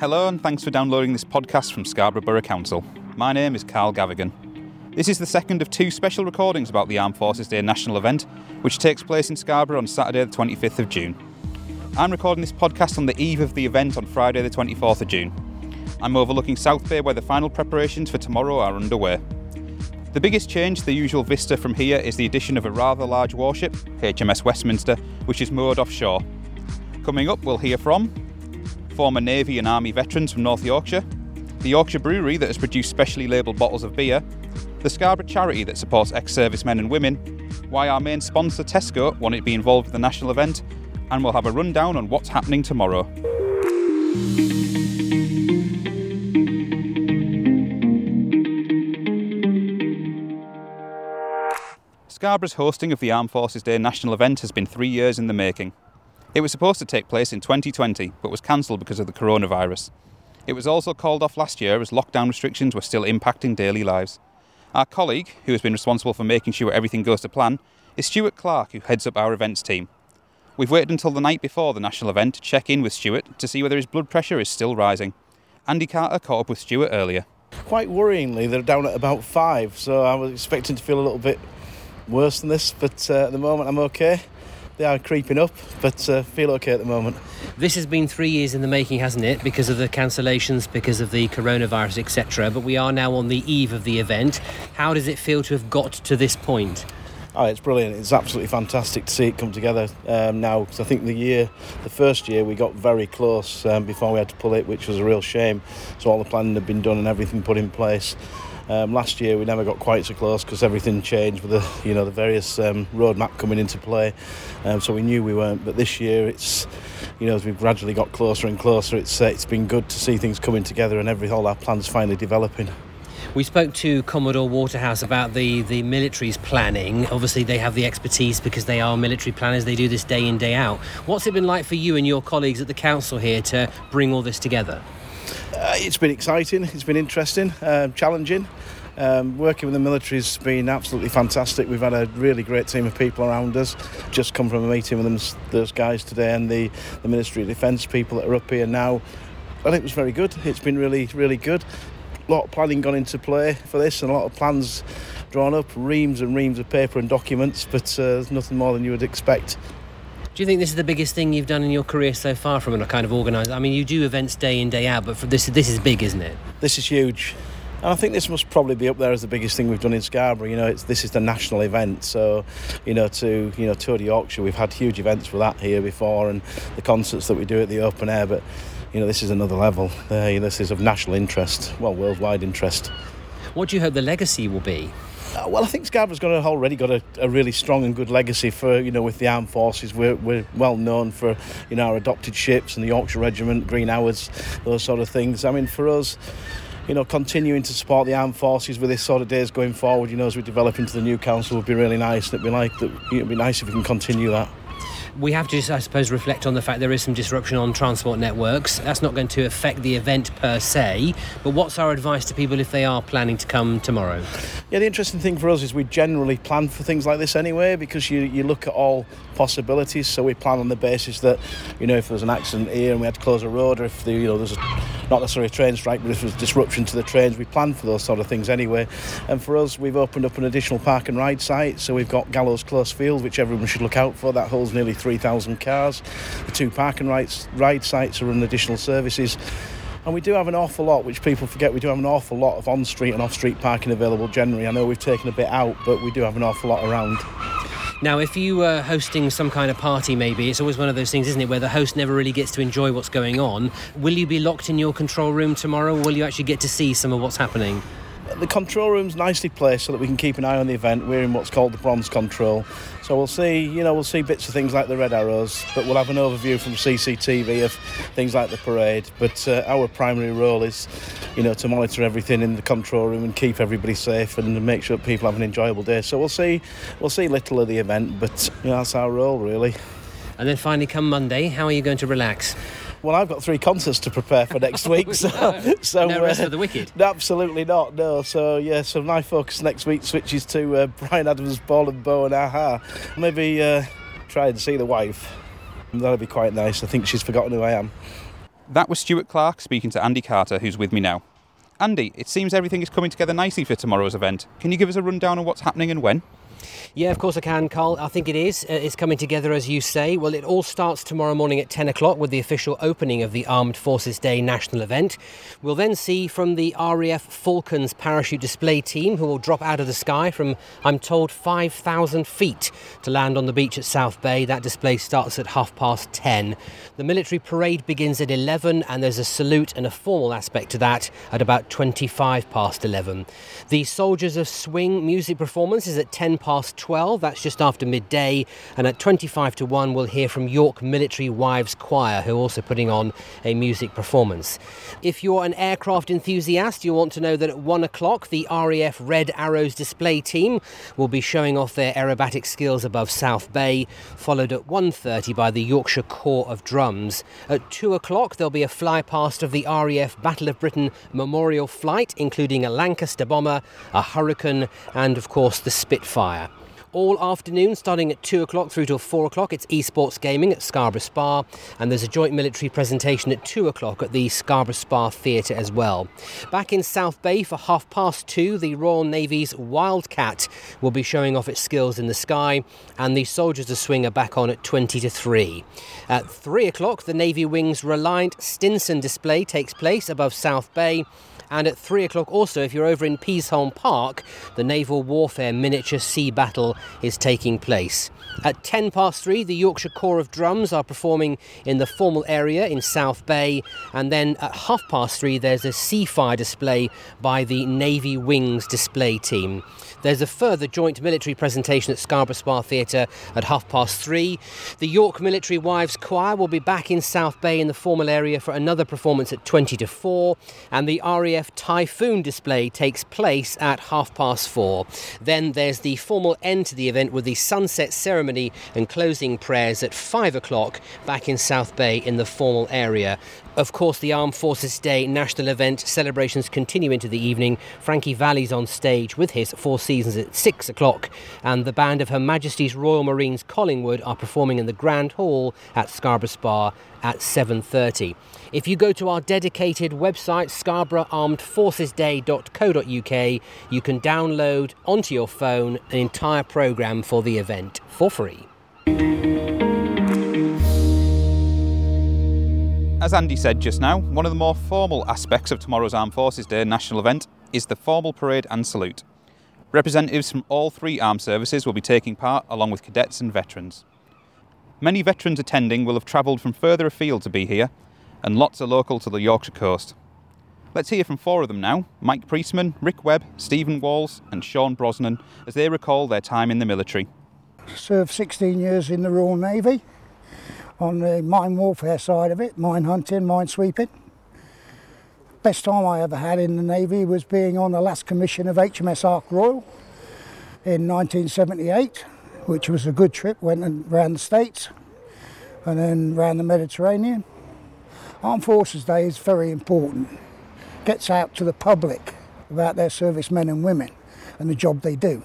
Hello, and thanks for downloading this podcast from Scarborough Borough Council. My name is Carl Gavaghan. This is the second of two special recordings about the Armed Forces Day national event, which takes place in Scarborough on Saturday, the 25th of June. I'm recording this podcast on the eve of the event on Friday, the 24th of June. I'm overlooking South Bay where the final preparations for tomorrow are underway. The biggest change to the usual vista from here is the addition of a rather large warship, HMS Westminster, which is moored offshore. Coming up, we'll hear from former Navy and Army veterans from North Yorkshire, the Yorkshire Brewery that has produced specially labelled bottles of beer, the Scarborough charity that supports ex servicemen and women, why our main sponsor Tesco wanted to be involved with the national event, and we'll have a rundown on what's happening tomorrow. Scarborough's hosting of the Armed Forces Day national event has been three years in the making. It was supposed to take place in 2020, but was cancelled because of the coronavirus. It was also called off last year as lockdown restrictions were still impacting daily lives. Our colleague, who has been responsible for making sure everything goes to plan, is Stuart Clark, who heads up our events team. We've waited until the night before the national event to check in with Stuart to see whether his blood pressure is still rising. Andy Carter caught up with Stuart earlier. Quite worryingly, they're down at about five, so I was expecting to feel a little bit worse than this, but uh, at the moment I'm okay. They are creeping up, but uh, feel okay at the moment. This has been three years in the making, hasn't it? Because of the cancellations, because of the coronavirus, etc. But we are now on the eve of the event. How does it feel to have got to this point? Oh, it's brilliant. It's absolutely fantastic to see it come together um, now. Because I think the year, the first year, we got very close um, before we had to pull it, which was a real shame. So all the planning had been done and everything put in place. Um, last year we never got quite so close because everything changed with the you know the various um, roadmap coming into play. Um, so we knew we weren't. But this year it's you know as we've gradually got closer and closer, it's uh, it's been good to see things coming together and every all our plans finally developing. We spoke to Commodore Waterhouse about the, the military's planning. Obviously, they have the expertise because they are military planners. They do this day in, day out. What's it been like for you and your colleagues at the council here to bring all this together? Uh, it's been exciting, it's been interesting, uh, challenging. Um, working with the military has been absolutely fantastic. We've had a really great team of people around us. Just come from a meeting with them, those guys today, and the, the Ministry of Defence people that are up here now. And it was very good. It's been really, really good. A lot of planning gone into play for this, and a lot of plans drawn up, reams and reams of paper and documents, but uh, there's nothing more than you would expect. Do you think this is the biggest thing you've done in your career so far from a kind of organised? I mean, you do events day in, day out, but for this, this is big, isn't it? This is huge. And I think this must probably be up there as the biggest thing we've done in Scarborough. You know, it's, this is the national event, so you know to you know tour de Yorkshire. We've had huge events for that here before, and the concerts that we do at the open air. But you know, this is another level. Uh, this is of national interest, well, worldwide interest. What do you hope the legacy will be? Uh, well, I think Scarborough's got a, already got a, a, really strong and good legacy for you know with the armed forces. We're, we're well known for you know our adopted ships and the Yorkshire Regiment, Green Howards, those sort of things. I mean, for us you know, continuing to support the armed forces with this sort of days going forward, you know, as we develop into the new council would be really nice. It'd be like that. It'd be nice if we can continue that we have to, just, I suppose, reflect on the fact there is some disruption on transport networks. That's not going to affect the event per se, but what's our advice to people if they are planning to come tomorrow? Yeah, the interesting thing for us is we generally plan for things like this anyway because you, you look at all possibilities. So we plan on the basis that, you know, if there's an accident here and we had to close a road, or if the, you know there's a, not necessarily a train strike, but if there's disruption to the trains, we plan for those sort of things anyway. And for us, we've opened up an additional park and ride site. So we've got Gallows Close Field, which everyone should look out for. That holds nearly 3,000 cars. The two park and ride, ride sites are running additional services. And we do have an awful lot, which people forget, we do have an awful lot of on street and off street parking available generally. I know we've taken a bit out, but we do have an awful lot around. Now, if you were hosting some kind of party, maybe it's always one of those things, isn't it, where the host never really gets to enjoy what's going on. Will you be locked in your control room tomorrow, or will you actually get to see some of what's happening? The control room's nicely placed so that we can keep an eye on the event. We're in what's called the bronze control, so we'll see. You know, we'll see bits of things like the red arrows, but we'll have an overview from CCTV of things like the parade. But uh, our primary role is, you know, to monitor everything in the control room and keep everybody safe and make sure people have an enjoyable day. So we'll see. We'll see little of the event, but you know, that's our role really. And then finally, come Monday, how are you going to relax? Well, I've got three concerts to prepare for next week, so so no rest uh, for the wicked. Absolutely not. No. So yeah, so my focus next week switches to uh, Bryan Adams, Ball and Boe, and a-ha. Maybe uh, try and see the wife. That'd be quite nice. I think she's forgotten who I am. That was Stuart Clark speaking to Andy Carter, who's with me now. Andy, it seems everything is coming together nicely for tomorrow's event. Can you give us a rundown on what's happening and when? Yeah, of course I can, Carl. I think it is. Uh, it's coming together as you say. Well, it all starts tomorrow morning at 10 o'clock with the official opening of the Armed Forces Day national event. We'll then see from the RAF Falcons parachute display team who will drop out of the sky from, I'm told, 5,000 feet to land on the beach at South Bay. That display starts at half past 10. The military parade begins at 11 and there's a salute and a formal aspect to that at about 25 past 11. The Soldiers of Swing music performance is at 10 past 12, that's just after midday, and at 25 to 1 we'll hear from York Military Wives Choir, who are also putting on a music performance. If you're an aircraft enthusiast, you'll want to know that at 1 o'clock the RAF Red Arrows display team will be showing off their aerobatic skills above South Bay, followed at 1.30 by the Yorkshire Corps of Drums. At 2 o'clock there'll be a flypast of the RAF Battle of Britain Memorial Flight, including a Lancaster bomber, a Hurricane, and of course the Spitfire all afternoon, starting at 2 o'clock through till 4 o'clock. It's esports gaming at Scarborough Spa, and there's a joint military presentation at 2 o'clock at the Scarborough Spa Theatre as well. Back in South Bay for half past 2, the Royal Navy's Wildcat will be showing off its skills in the sky, and the Soldiers of Swing are back on at 20 to 3. At 3 o'clock, the Navy Wings Reliant Stinson display takes place above South Bay. And at three o'clock, also, if you're over in Peasholm Park, the naval warfare miniature sea battle is taking place. At 10 past three, the Yorkshire Corps of Drums are performing in the formal area in South Bay. And then at half past three, there's a Seafire display by the Navy Wings display team. There's a further joint military presentation at Scarborough Spa Theatre at half past three. The York Military Wives Choir will be back in South Bay in the formal area for another performance at 20 to 4. And the RAF Typhoon display takes place at half past four. Then there's the formal end to the event with the sunset ceremony and closing prayers at five o'clock back in South Bay in the formal area. Of course, the Armed Forces Day national event celebrations continue into the evening. Frankie Valli's on stage with his Four Seasons at six o'clock, and the band of Her Majesty's Royal Marines Collingwood are performing in the Grand Hall at Scarborough Spa at 7.30. If you go to our dedicated website, scarborougharmedforcesday.co.uk, you can download onto your phone an entire programme for the event for free. As Andy said just now, one of the more formal aspects of tomorrow's Armed Forces Day national event is the formal parade and salute. Representatives from all three armed services will be taking part along with cadets and veterans. Many veterans attending will have travelled from further afield to be here, and lots are local to the Yorkshire coast. Let's hear from four of them now Mike Priestman, Rick Webb, Stephen Walls, and Sean Brosnan as they recall their time in the military. Served 16 years in the Royal Navy on the mine warfare side of it, mine hunting, mine sweeping. Best time I ever had in the Navy was being on the last commission of HMS Ark Royal in 1978, which was a good trip, went around the States and then around the Mediterranean. Armed Forces Day is very important. Gets out to the public about their servicemen and women and the job they do.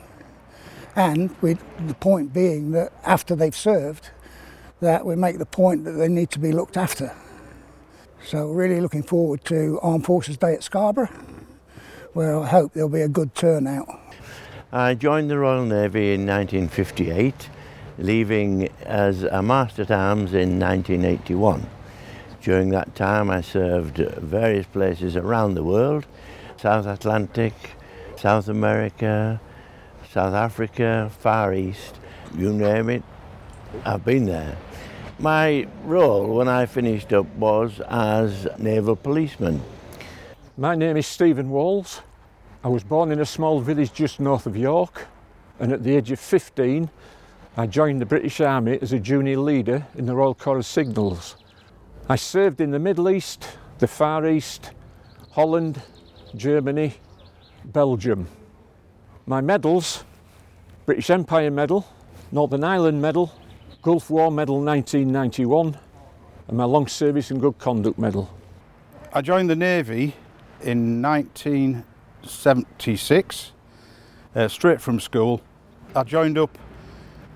And the point being that after they've served, that we make the point that they need to be looked after. So really looking forward to Armed Forces Day at Scarborough, where I hope there'll be a good turnout. I joined the Royal Navy in 1958, leaving as a Master at Arms in 1981. During that time I served various places around the world, South Atlantic, South America, South Africa, Far East, you name it, I've been there. My role when I finished up was as naval policeman. My name is Stephen Walls. I was born in a small village just north of York, and at the age of 15, I joined the British Army as a junior leader in the Royal Corps of Signals. I served in the Middle East, the Far East, Holland, Germany, Belgium. My medals British Empire Medal, Northern Ireland Medal, Gulf War Medal 1991, and my Long Service and Good Conduct Medal. I joined the Navy in 1976, uh, straight from school. I joined up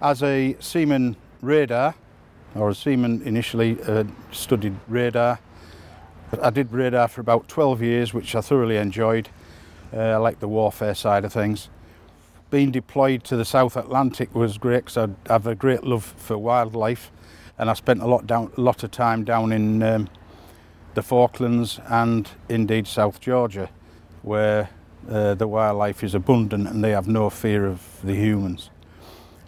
as a seaman radar or a seaman initially, uh, studied radar. I did radar for about 12 years, which I thoroughly enjoyed. Uh, I like the warfare side of things. Being deployed to the South Atlantic was great because I have a great love for wildlife, and I spent a lot down, a lot of time down in um, the Falklands and indeed South Georgia, where uh, the wildlife is abundant and they have no fear of the humans.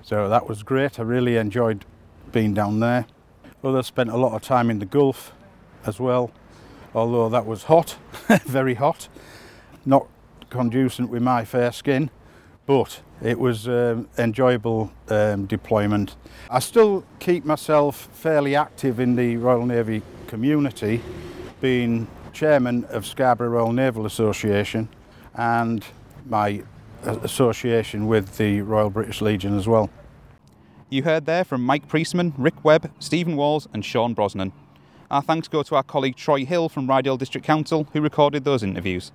So that was great. I really enjoyed being down there. Others spent a lot of time in the Gulf as well, although that was hot, very hot, not conducive with my fair skin, but it was um, enjoyable um, deployment. I still keep myself fairly active in the Royal Navy community, being chairman of Scarborough Royal Naval Association and my association with the Royal British Legion as well. You heard there from Mike Priestman, Rick Webb, Stephen Walls, and Sean Brosnan. Our thanks go to our colleague Troy Hill from Ryedale District Council, who recorded those interviews.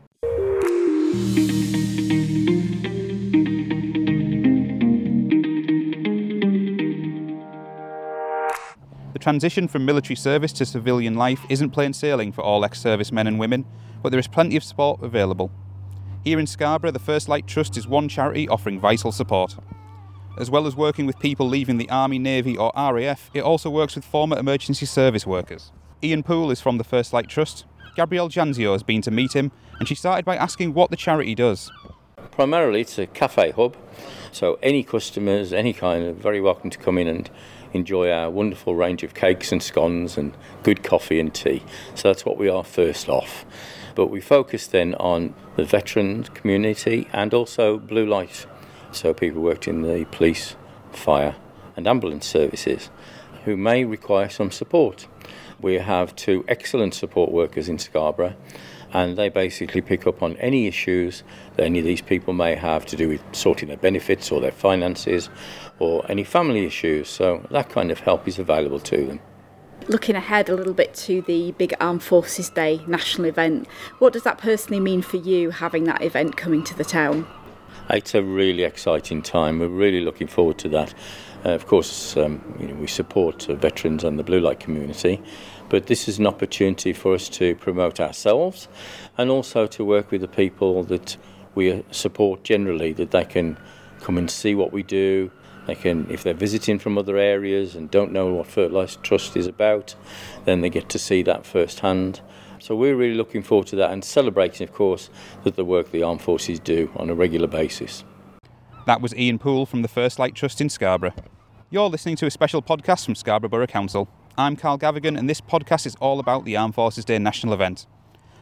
Transition from military service to civilian life isn't plain sailing for all ex service men and women, but there is plenty of support available. Here in Scarborough, the First Light Trust is one charity offering vital support. As well as working with people leaving the Army, Navy, or RAF, it also works with former emergency service workers. Ian Poole is from the First Light Trust. Gabrielle Janzio has been to meet him, and she started by asking what the charity does. Primarily, it's a cafe hub, so any customers, any kind, are very welcome to come in and enjoy our wonderful range of cakes and scones and good coffee and tea. So that's what we are first off. But we focus then on the veteran community and also blue light. So people worked in the police, fire, and ambulance services who may require some support. We have two excellent support workers in Scarborough and they basically pick up on any issues that any of these people may have to do with sorting their benefits or their finances or any family issues. So that kind of help is available to them. Looking ahead a little bit to the big Armed Forces Day national event, what does that personally mean for you having that event coming to the town? It's a really exciting time. We're really looking forward to that. Uh, of course, um, you know, we support uh, veterans and the blue light community, but this is an opportunity for us to promote ourselves and also to work with the people that we support generally, that they can come and see what we do. They can, if they're visiting from other areas and don't know what First Light Trust is about, then they get to see that firsthand. So we're really looking forward to that and celebrating, of course, that the work the armed forces do on a regular basis. That was Ian Poole from the First Light Trust in Scarborough. You're listening to a special podcast from Scarborough Borough Council. I'm Carl Gavaghan, and this podcast is all about the Armed Forces Day national event.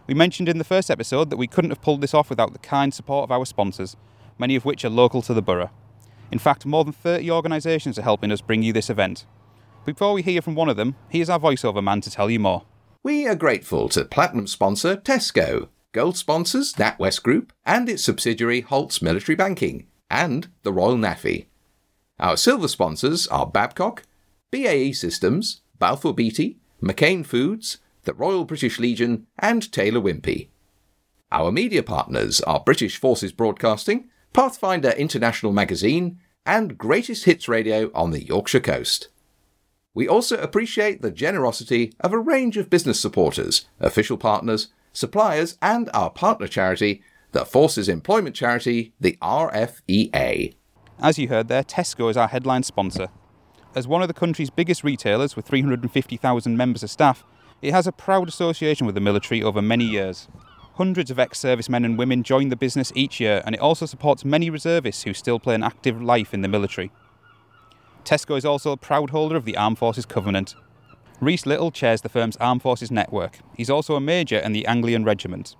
We mentioned in the first episode that we couldn't have pulled this off without the kind support of our sponsors, many of which are local to the borough. In fact, more than 30 organisations are helping us bring you this event. Before we hear from one of them, here's our voiceover man to tell you more. We are grateful to Platinum sponsor Tesco, Gold sponsors NatWest Group and its subsidiary Holts Military Banking, and the Royal NAAFI. Our silver sponsors are Babcock, BAE Systems, Balfour Beatty, McCain Foods, the Royal British Legion, and Taylor Wimpey. Our media partners are British Forces Broadcasting, Pathfinder International Magazine, and Greatest Hits Radio on the Yorkshire coast. We also appreciate the generosity of a range of business supporters, official partners, suppliers, and our partner charity, the Forces Employment Charity, the RFEA. As you heard there, Tesco is our headline sponsor. As one of the country's biggest retailers with 350,000 members of staff, it has a proud association with the military over many years. Hundreds of ex servicemen and women join the business each year, and it also supports many reservists who still play an active life in the military. Tesco is also a proud holder of the Armed Forces Covenant. Reese Little chairs the firm's Armed Forces network. He's also a major in the Anglian Regiment.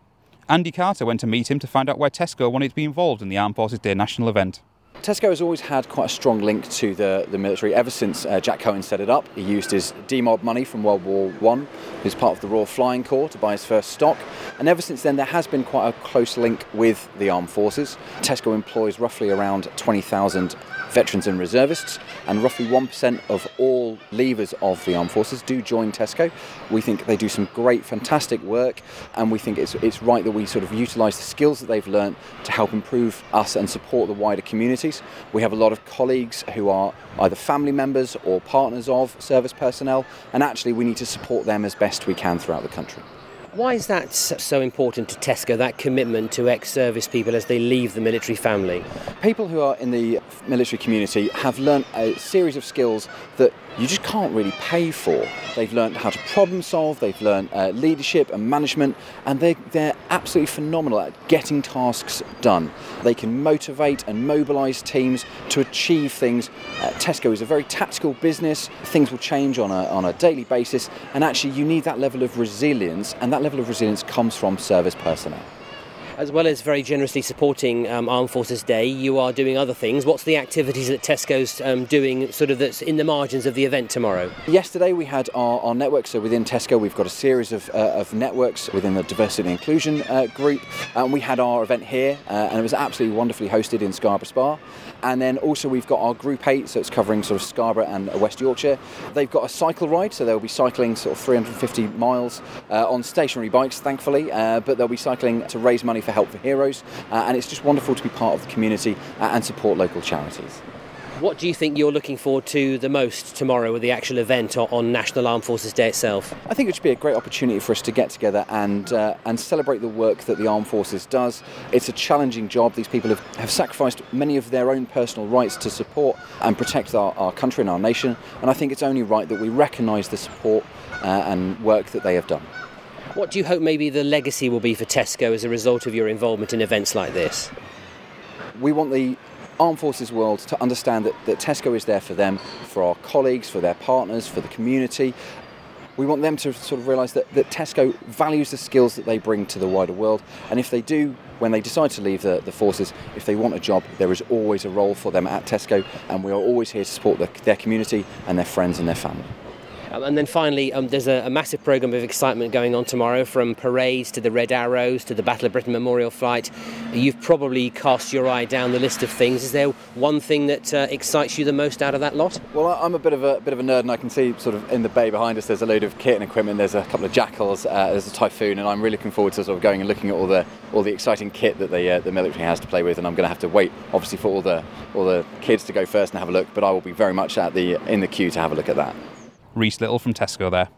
Andy Carter went to meet him to find out why Tesco wanted to be involved in the Armed Forces Day national event. Tesco has always had quite a strong link to the, the military ever since uh, Jack Cohen set it up. He used his demob money from World War One, as part of the Royal Flying Corps, to buy his first stock. And ever since then, there has been quite a close link with the armed forces. Tesco employs roughly around 20,000 veterans and reservists, and roughly 1% of all leavers of the armed forces do join Tesco. We think they do some great, fantastic work, and we think it's, it's right that we sort of utilise the skills that they've learned to help improve us and support the wider communities. We have a lot of colleagues who are either family members or partners of service personnel, and actually we need to support them as best we can throughout the country. Why is that so important to Tesco, that commitment to ex service people as they leave the military family? People who are in the military community have learnt a series of skills that you just can't really pay for. They've learned how to problem solve, they've learned uh, leadership and management, and they, they're absolutely phenomenal at getting tasks done. They can motivate and mobilise teams to achieve things. Uh, Tesco is a very tactical business, things will change on a, on a daily basis, and actually, you need that level of resilience, and that level of resilience comes from service personnel as well as very generously supporting um, Armed Forces Day, you are doing other things. What's the activities that Tesco's um, doing, sort of that's in the margins of the event tomorrow? Yesterday we had our, our network. So within Tesco, we've got a series of, uh, of networks within the diversity and inclusion uh, group, and we had our event here, uh, and it was absolutely wonderfully hosted in Scarborough Spa. And then also we've got our Group 8, so it's covering sort of Scarborough and West Yorkshire. They've got a cycle ride, so they'll be cycling sort of 350 miles uh, on stationary bikes, thankfully, uh, but they'll be cycling to raise money for Help for Heroes. Uh, and it's just wonderful to be part of the community uh, and support local charities. What do you think you're looking forward to the most tomorrow with the actual event on National Armed Forces Day itself? I think it should be a great opportunity for us to get together and uh, and celebrate the work that the Armed Forces does. It's a challenging job. These people have, have sacrificed many of their own personal rights to support and protect our, our country and our nation. And I think it's only right that we recognise the support uh, and work that they have done. What do you hope maybe the legacy will be for Tesco as a result of your involvement in events like this? We want the armed forces world to understand that, that Tesco is there for them, for our colleagues, for their partners, for the community. We want them to sort of realise that, that Tesco values the skills that they bring to the wider world. And if they do, when they decide to leave the, the forces, if they want a job, there is always a role for them at Tesco. And we are always here to support the, their community and their friends and their family. Um, and then finally, um, there's a, a, massive programme of excitement going on tomorrow from parades to the Red Arrows to the Battle of Britain Memorial Flight. You've probably cast your eye down the list of things. Is there one thing that uh, excites you the most out of that lot? Well, I'm a bit of a bit of a nerd, and I can see sort of in the bay behind us. There's a load of kit and equipment. There's a couple of jackals. Uh, there's a typhoon, and I'm really looking forward to sort of going and looking at all the all the exciting kit that the uh, the military has to play with. And I'm going to have to wait, obviously, for all the all the kids to go first and have a look. But I will be very much at the in the queue to have a look at that. Reese Little from Tesco there.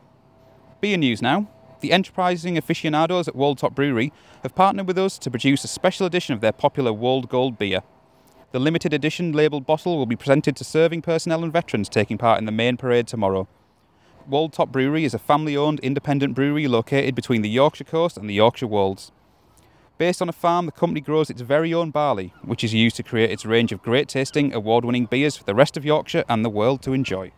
Beer news now. The enterprising aficionados at Wold Top Brewery have partnered with us to produce a special edition of their popular Wold Gold beer. The limited edition labelled bottle will be presented to serving personnel and veterans taking part in the main parade tomorrow. Wold Top Brewery is a family owned independent brewery located between the Yorkshire coast and the Yorkshire Wolds. Based on a farm, the company grows its very own barley, which is used to create its range of great tasting, award winning beers for the rest of Yorkshire and the world to enjoy.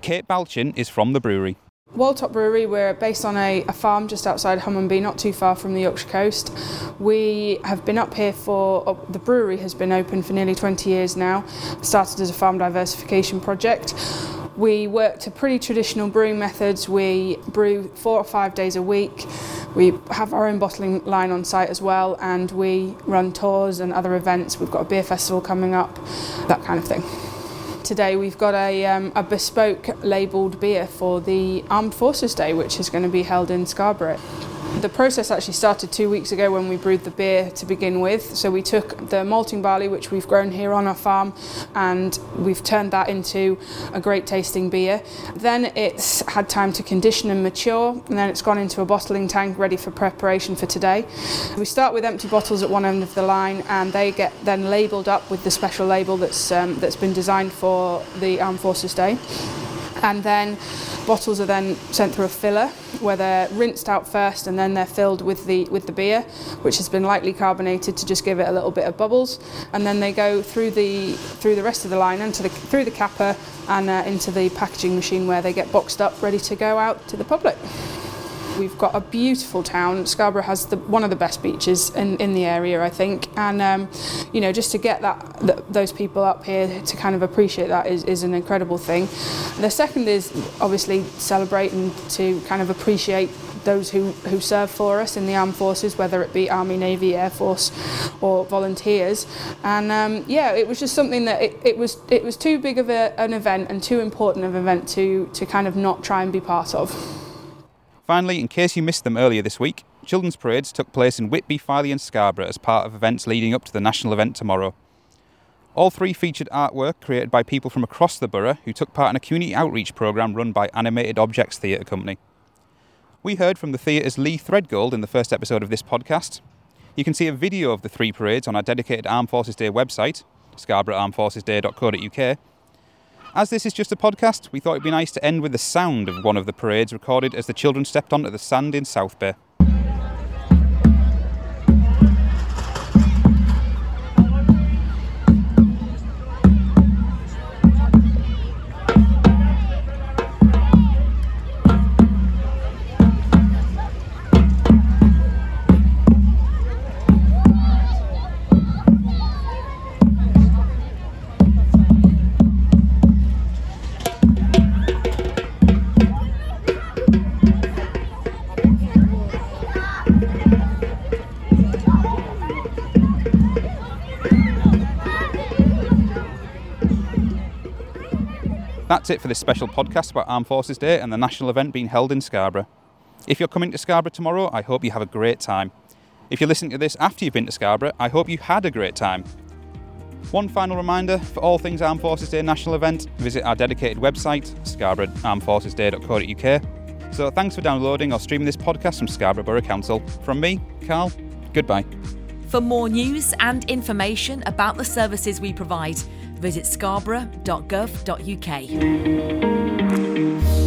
Kate Balchin is from the brewery. Woldtop Brewery, we're based on a, a, farm just outside Hunmanby, not too far from the Yorkshire coast. We have been up here for, uh, the brewery has been open for nearly 20 years now, started as a farm diversification project. We work to pretty traditional brewing methods. We brew four or five days a week. We have our own bottling line on site as well, and we run tours and other events. We've got a beer festival coming up, that kind of thing today we've got a, um, a bespoke labelled beer for the Armed Forces Day, which is going to be held in Scarborough. The process actually started two weeks ago when we brewed the beer to begin with. So we took the malting barley, which we've grown here on our farm, and we've turned that into a great tasting beer. Then it's had time to condition and mature, and then it's gone into a bottling tank ready for preparation for today. We start with empty bottles at one end of the line, and they get then labelled up with the special label that's um, that's been designed for the Armed Forces Day and then bottles are then sent through a filler where they're rinsed out first and then they're filled with the with the beer which has been lightly carbonated to just give it a little bit of bubbles and then they go through the through the rest of the line into the through the capper and uh, into the packaging machine where they get boxed up ready to go out to the public. We've got a beautiful town. Scarborough has the, one of the best beaches in, in the area, I think. And, um, you know, just to get that, th- those people up here to kind of appreciate that is, is an incredible thing. The second is obviously celebrate and to kind of appreciate those who, who serve for us in the armed forces, whether it be Army, Navy, Air Force, or volunteers. And um, yeah, it was just something that it, it was it was too big of a, an event and too important of an event to to kind of not try and be part of. Finally, in case you missed them earlier this week, children's parades took place in Whitby, Filey, and Scarborough as part of events leading up to the national event tomorrow. All three featured artwork created by people from across the borough who took part in a community outreach programme run by Animated Objects Theatre Company. We heard from the theatre's Lee Threadgold in the first episode of this podcast. You can see a video of the three parades on our dedicated Armed Forces Day website, scarborougharmedforcesday.co.uk. As this is just a podcast, we thought it'd be nice to end with the sound of one of the parades recorded as the children stepped onto the sand in South Bay. That's it for this special podcast about Armed Forces Day and the national event being held in Scarborough. If you're coming to Scarborough tomorrow, I hope you have a great time. If you're listening to this after you've been to Scarborough, I hope you had a great time. One final reminder for all things Armed Forces Day national event, visit our dedicated website, scarborougharmedforcesday.co.uk. So thanks for downloading or streaming this podcast from Scarborough Borough Council. From me, Carl, goodbye. For more news and information about the services we provide, visit scarborough.gov.uk.